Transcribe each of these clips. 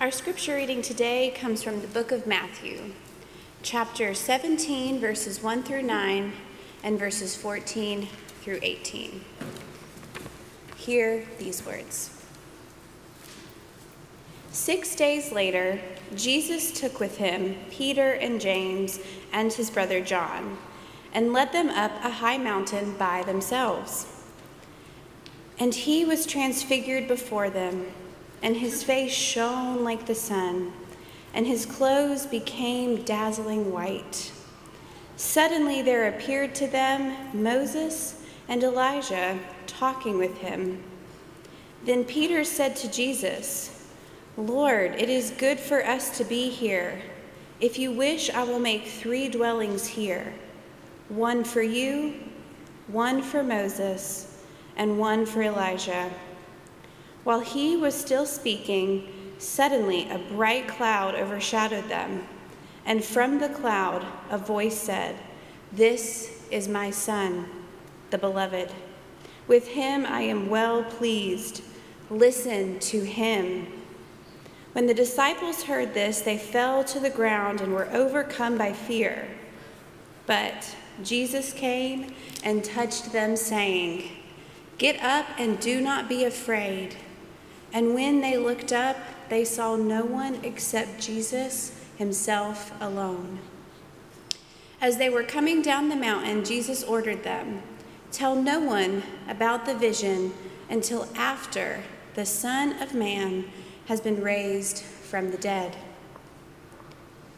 Our scripture reading today comes from the book of Matthew, chapter 17, verses 1 through 9, and verses 14 through 18. Hear these words. Six days later, Jesus took with him Peter and James and his brother John and led them up a high mountain by themselves. And he was transfigured before them, and his face shone like the sun, and his clothes became dazzling white. Suddenly there appeared to them Moses and Elijah talking with him. Then Peter said to Jesus, Lord, it is good for us to be here. If you wish, I will make three dwellings here one for you, one for Moses and one for Elijah. While he was still speaking, suddenly a bright cloud overshadowed them, and from the cloud a voice said, This is my Son, the Beloved. With him I am well pleased. Listen to him. When the disciples heard this, they fell to the ground and were overcome by fear. But Jesus came and touched them, saying, Get up and do not be afraid. And when they looked up, they saw no one except Jesus himself alone. As they were coming down the mountain, Jesus ordered them Tell no one about the vision until after the Son of Man has been raised from the dead.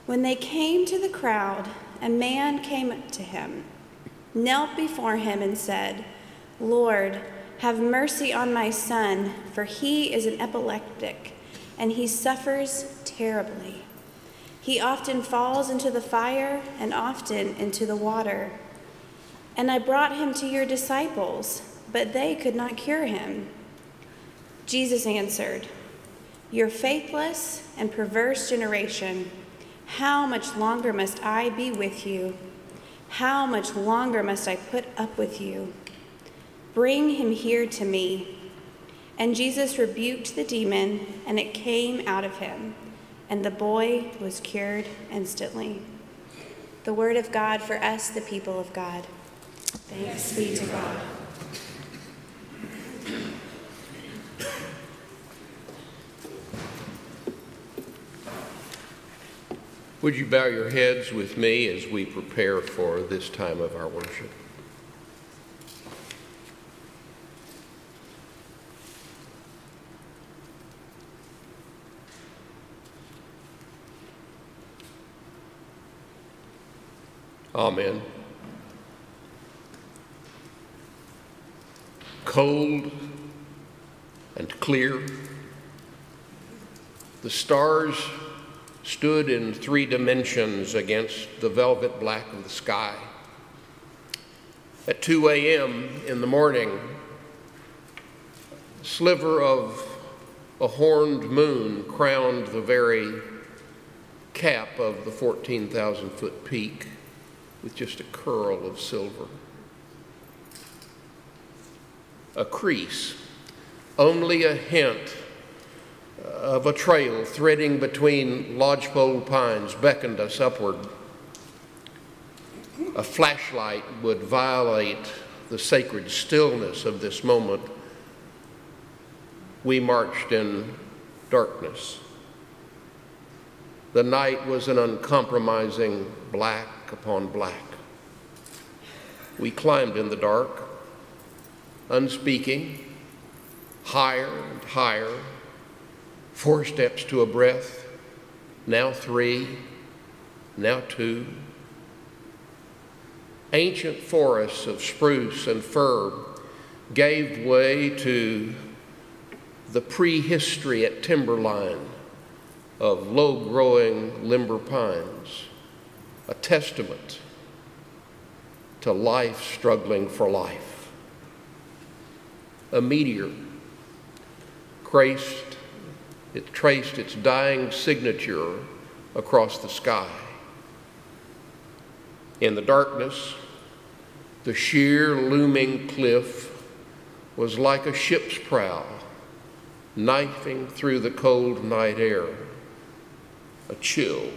When they came to the crowd, a man came up to him, knelt before him, and said, Lord, have mercy on my son, for he is an epileptic, and he suffers terribly. He often falls into the fire and often into the water. And I brought him to your disciples, but they could not cure him. Jesus answered, Your faithless and perverse generation, how much longer must I be with you? How much longer must I put up with you? Bring him here to me. And Jesus rebuked the demon, and it came out of him, and the boy was cured instantly. The word of God for us, the people of God. Thanks be to God. Would you bow your heads with me as we prepare for this time of our worship? Amen. Cold and clear, the stars stood in three dimensions against the velvet black of the sky. At 2 a.m. in the morning, a sliver of a horned moon crowned the very cap of the 14,000 foot peak with just a curl of silver. A crease, only a hint of a trail threading between lodgepole pines beckoned us upward. A flashlight would violate the sacred stillness of this moment. We marched in darkness. The night was an uncompromising black upon black. We climbed in the dark, unspeaking, higher and higher, four steps to a breath, now three, now two. Ancient forests of spruce and fir gave way to the prehistory at timberline of low growing limber pines a testament to life struggling for life. A meteor traced, it traced its dying signature across the sky. In the darkness, the sheer looming cliff was like a ship's prow knifing through the cold night air. a chill.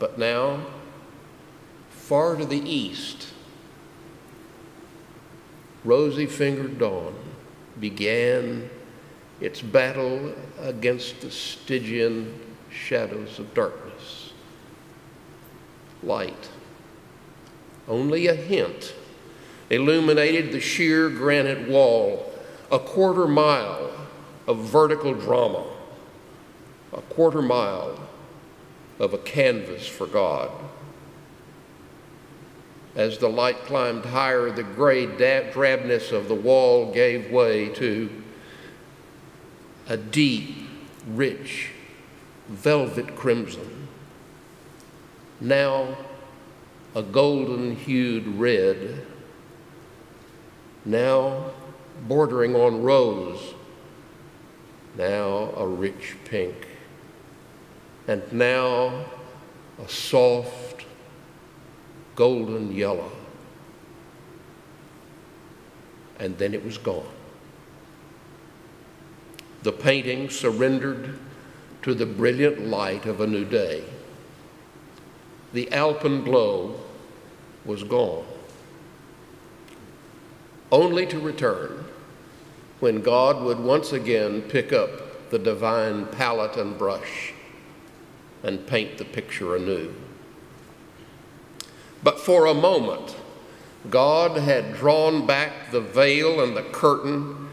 But now, far to the east, rosy fingered dawn began its battle against the Stygian shadows of darkness. Light, only a hint, illuminated the sheer granite wall, a quarter mile of vertical drama, a quarter mile of a canvas for God. As the light climbed higher, the gray drabness of the wall gave way to a deep, rich, velvet crimson. Now a golden hued red. Now bordering on rose. Now a rich pink. And now a soft golden yellow. And then it was gone. The painting surrendered to the brilliant light of a new day. The alpenglow was gone, only to return when God would once again pick up the divine palette and brush and paint the picture anew. But for a moment, God had drawn back the veil and the curtain,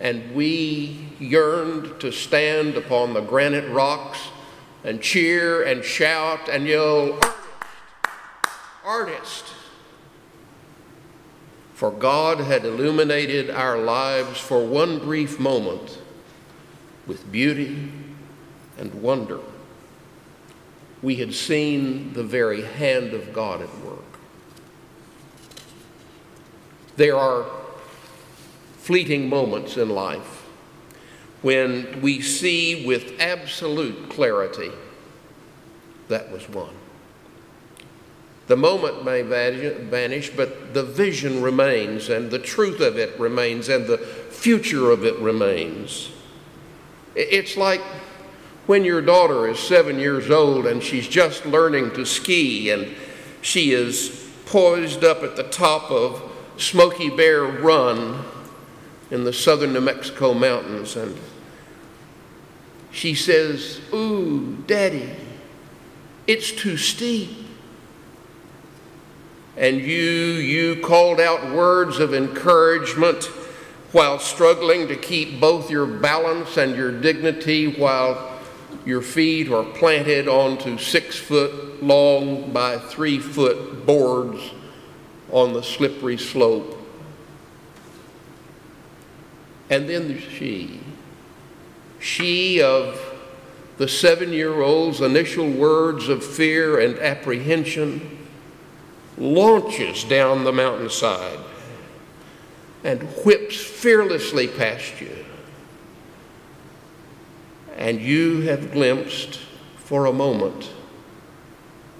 and we yearned to stand upon the granite rocks and cheer and shout and yell, Artist! Artist! For God had illuminated our lives for one brief moment with beauty and wonder we had seen the very hand of God at work. There are fleeting moments in life when we see with absolute clarity that was one. The moment may vanish, but the vision remains, and the truth of it remains, and the future of it remains. It's like when your daughter is seven years old and she's just learning to ski and she is poised up at the top of Smoky Bear Run in the southern New Mexico mountains and she says, Ooh, Daddy, it's too steep. And you, you called out words of encouragement while struggling to keep both your balance and your dignity while your feet are planted onto six foot long by three foot boards on the slippery slope. And then she, she of the seven year old's initial words of fear and apprehension, launches down the mountainside and whips fearlessly past you and you have glimpsed for a moment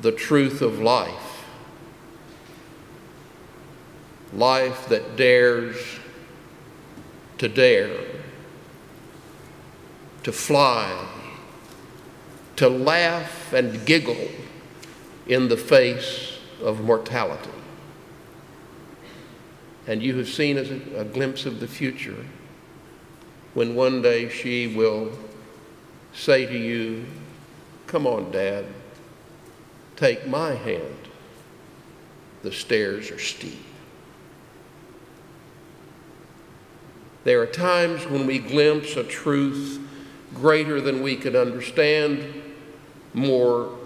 the truth of life. Life that dares to dare, to fly, to laugh and giggle in the face of mortality. And you have seen a, a glimpse of the future when one day she will say to you, Come on, Dad, take my hand. The stairs are steep. There are times when we glimpse a truth greater than we could understand, more,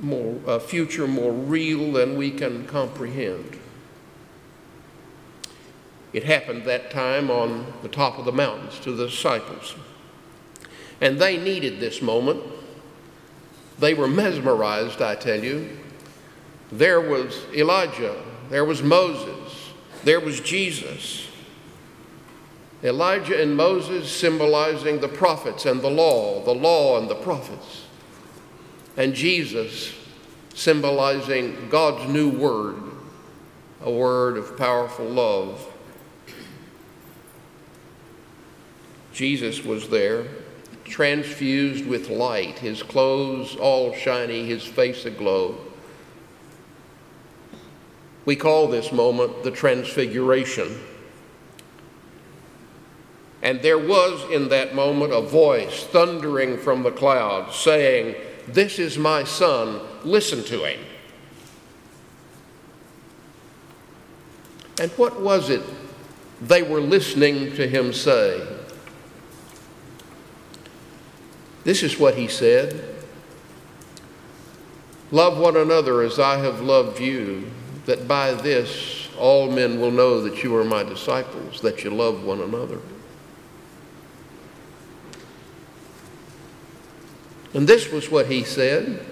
more a future more real than we can comprehend. It happened that time on the top of the mountains to the disciples. And they needed this moment. They were mesmerized, I tell you. There was Elijah, there was Moses, there was Jesus. Elijah and Moses symbolizing the prophets and the law, the law and the prophets. And Jesus symbolizing God's new word, a word of powerful love. Jesus was there transfused with light, his clothes all shiny, his face aglow. We call this moment the Transfiguration. And there was in that moment a voice thundering from the clouds saying, This is my son, listen to him. And what was it they were listening to him say? This is what he said Love one another as I have loved you, that by this all men will know that you are my disciples, that you love one another. And this was what he said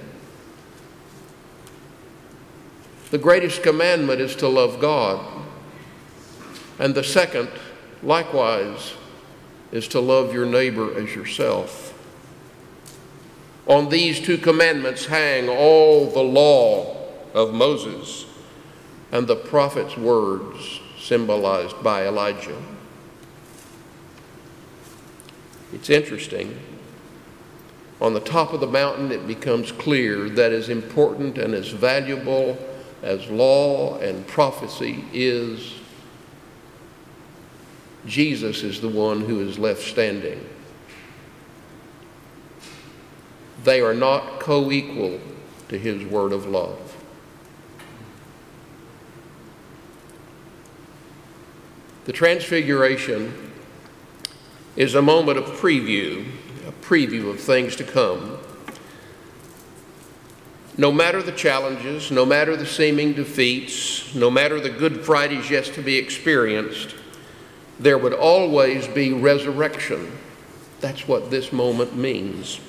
The greatest commandment is to love God. And the second, likewise, is to love your neighbor as yourself. On these two commandments hang all the law of Moses and the prophet's words symbolized by Elijah. It's interesting. On the top of the mountain, it becomes clear that as important and as valuable as law and prophecy is, Jesus is the one who is left standing. They are not co equal to his word of love. The Transfiguration is a moment of preview, a preview of things to come. No matter the challenges, no matter the seeming defeats, no matter the Good Fridays yet to be experienced, there would always be resurrection. That's what this moment means.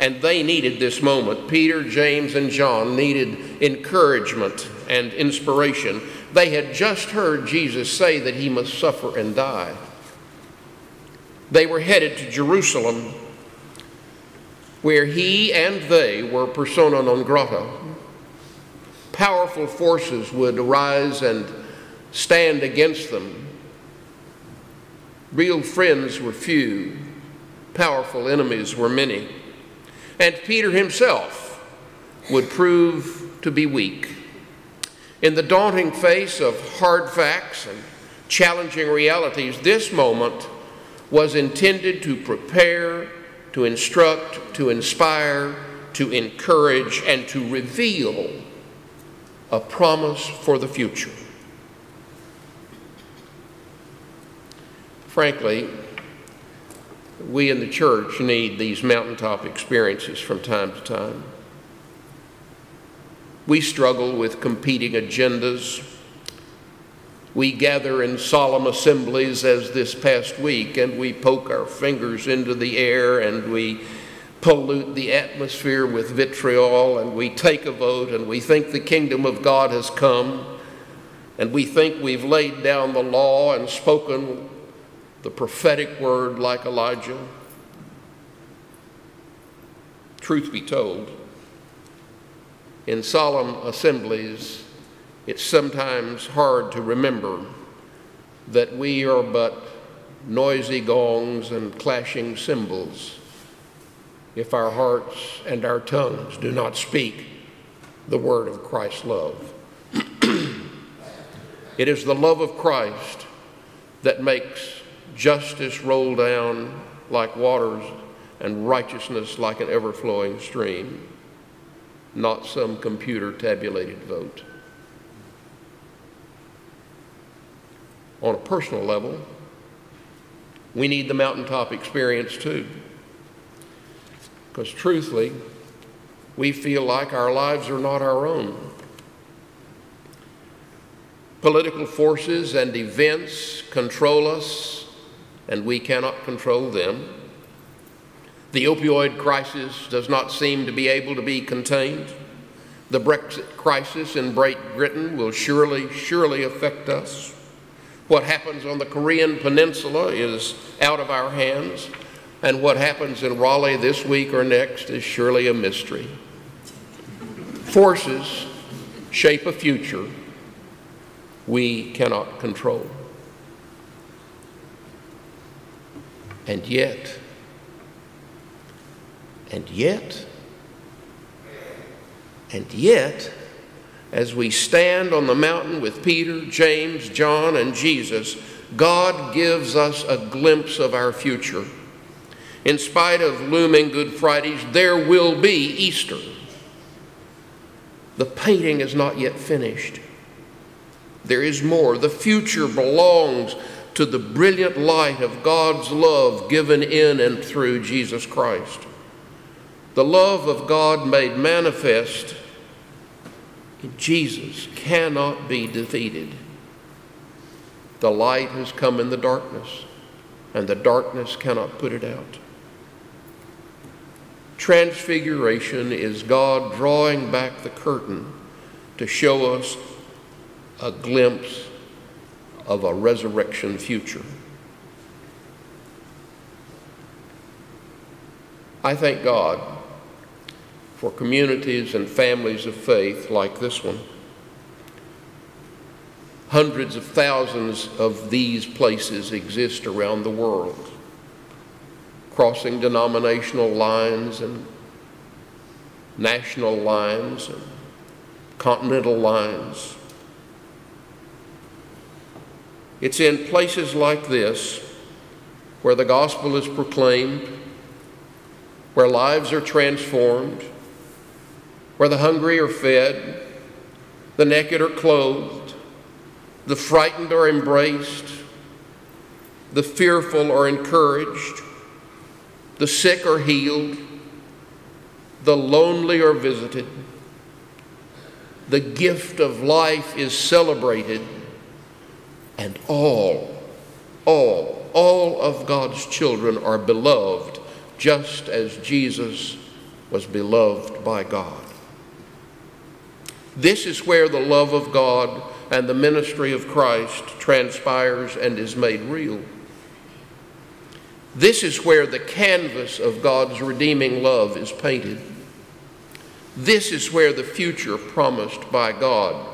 And they needed this moment. Peter, James, and John needed encouragement and inspiration. They had just heard Jesus say that he must suffer and die. They were headed to Jerusalem, where he and they were persona non grata. Powerful forces would arise and stand against them. Real friends were few, powerful enemies were many. And Peter himself would prove to be weak. In the daunting face of hard facts and challenging realities, this moment was intended to prepare, to instruct, to inspire, to encourage, and to reveal a promise for the future. Frankly, we in the church need these mountaintop experiences from time to time. We struggle with competing agendas. We gather in solemn assemblies as this past week, and we poke our fingers into the air and we pollute the atmosphere with vitriol, and we take a vote, and we think the kingdom of God has come, and we think we've laid down the law and spoken the prophetic word like Elijah. Truth be told, in solemn assemblies, it's sometimes hard to remember that we are but noisy gongs and clashing cymbals if our hearts and our tongues do not speak the word of Christ's love. it is the love of Christ that makes justice roll down like waters and righteousness like an ever flowing stream, not some computer tabulated vote. On a personal level, we need the mountaintop experience too. Because truthfully, we feel like our lives are not our own. Political forces and events control us and we cannot control them. The opioid crisis does not seem to be able to be contained. The Brexit crisis in Great Britain will surely, surely affect us. What happens on the Korean Peninsula is out of our hands, and what happens in Raleigh this week or next is surely a mystery. Forces shape a future we cannot control. And yet, And yet, and yet, as we stand on the mountain with Peter, James, John, and Jesus, God gives us a glimpse of our future. In spite of looming Good Fridays, there will be Easter. The painting is not yet finished. There is more. The future belongs to the brilliant light of God's love given in and through Jesus Christ. The love of God made manifest in Jesus cannot be defeated. The light has come in the darkness, and the darkness cannot put it out. Transfiguration is God drawing back the curtain to show us a glimpse of a resurrection future. I thank God for communities and families of faith like this one. Hundreds of thousands of these places exist around the world, crossing denominational lines and national lines and continental lines. It's in places like this where the gospel is proclaimed, where lives are transformed, where the hungry are fed, the naked are clothed, the frightened are embraced, the fearful are encouraged, the sick are healed, the lonely are visited, the gift of life is celebrated and all, all, all of God's children are beloved just as Jesus was beloved by God. This is where the love of God and the ministry of Christ transpires and is made real. This is where the canvas of God's redeeming love is painted. This is where the future promised by God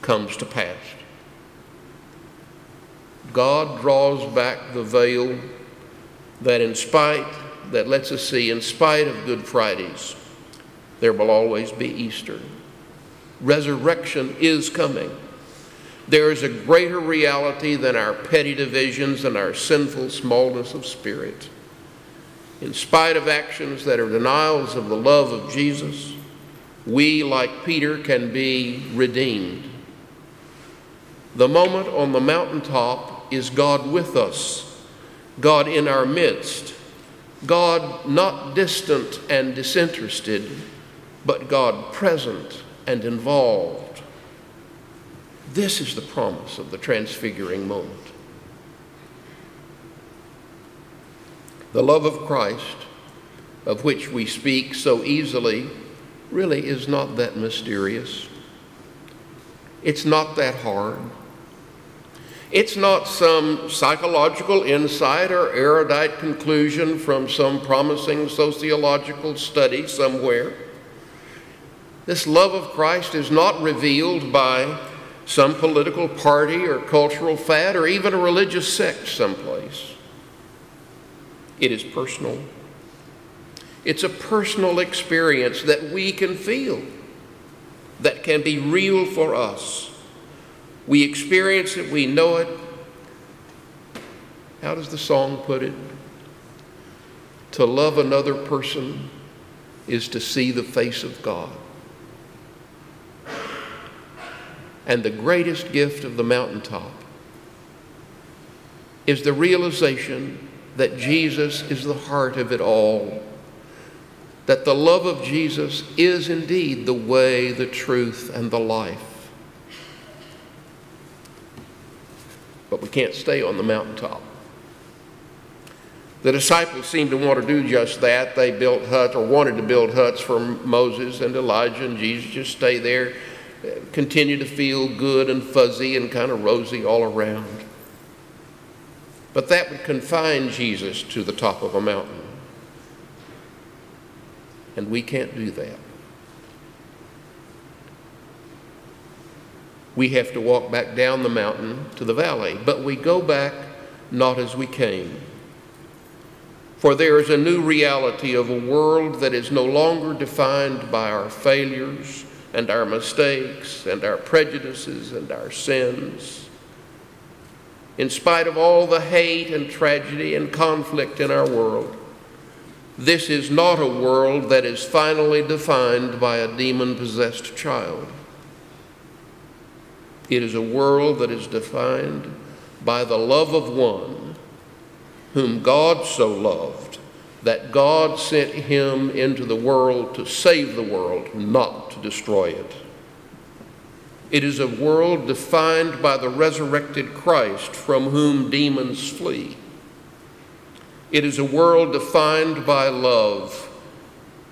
comes to pass. God draws back the veil that in spite, that lets us see, in spite of Good Fridays, there will always be Easter. Resurrection is coming. There is a greater reality than our petty divisions and our sinful smallness of spirit. In spite of actions that are denials of the love of Jesus, we, like Peter, can be redeemed. The moment on the mountaintop is God with us, God in our midst, God not distant and disinterested, but God present and involved. This is the promise of the transfiguring moment. The love of Christ, of which we speak so easily, really is not that mysterious. It's not that hard. It's not some psychological insight or erudite conclusion from some promising sociological study somewhere. This love of Christ is not revealed by some political party or cultural fad or even a religious sect someplace. It is personal. It's a personal experience that we can feel, that can be real for us. We experience it, we know it. How does the song put it? To love another person is to see the face of God. And the greatest gift of the mountaintop is the realization that Jesus is the heart of it all. That the love of Jesus is indeed the way, the truth, and the life. But we can't stay on the mountaintop. The disciples seemed to want to do just that. They built huts or wanted to build huts for Moses and Elijah and Jesus, just stay there, continue to feel good and fuzzy and kind of rosy all around. But that would confine Jesus to the top of a mountain. And we can't do that. We have to walk back down the mountain to the valley. But we go back not as we came. For there is a new reality of a world that is no longer defined by our failures and our mistakes and our prejudices and our sins. In spite of all the hate and tragedy and conflict in our world, this is not a world that is finally defined by a demon possessed child. It is a world that is defined by the love of one whom God so loved that God sent him into the world to save the world, not to destroy it. It is a world defined by the resurrected Christ from whom demons flee. It is a world defined by love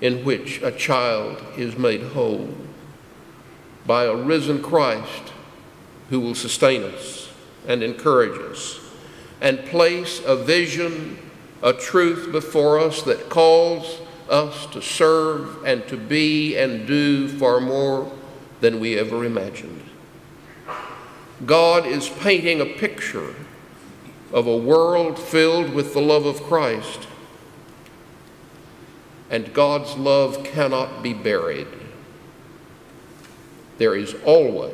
in which a child is made whole, by a risen Christ who will sustain us and encourage us and place a vision, a truth before us that calls us to serve and to be and do far more than we ever imagined. God is painting a picture of a world filled with the love of Christ. And God's love cannot be buried. There is always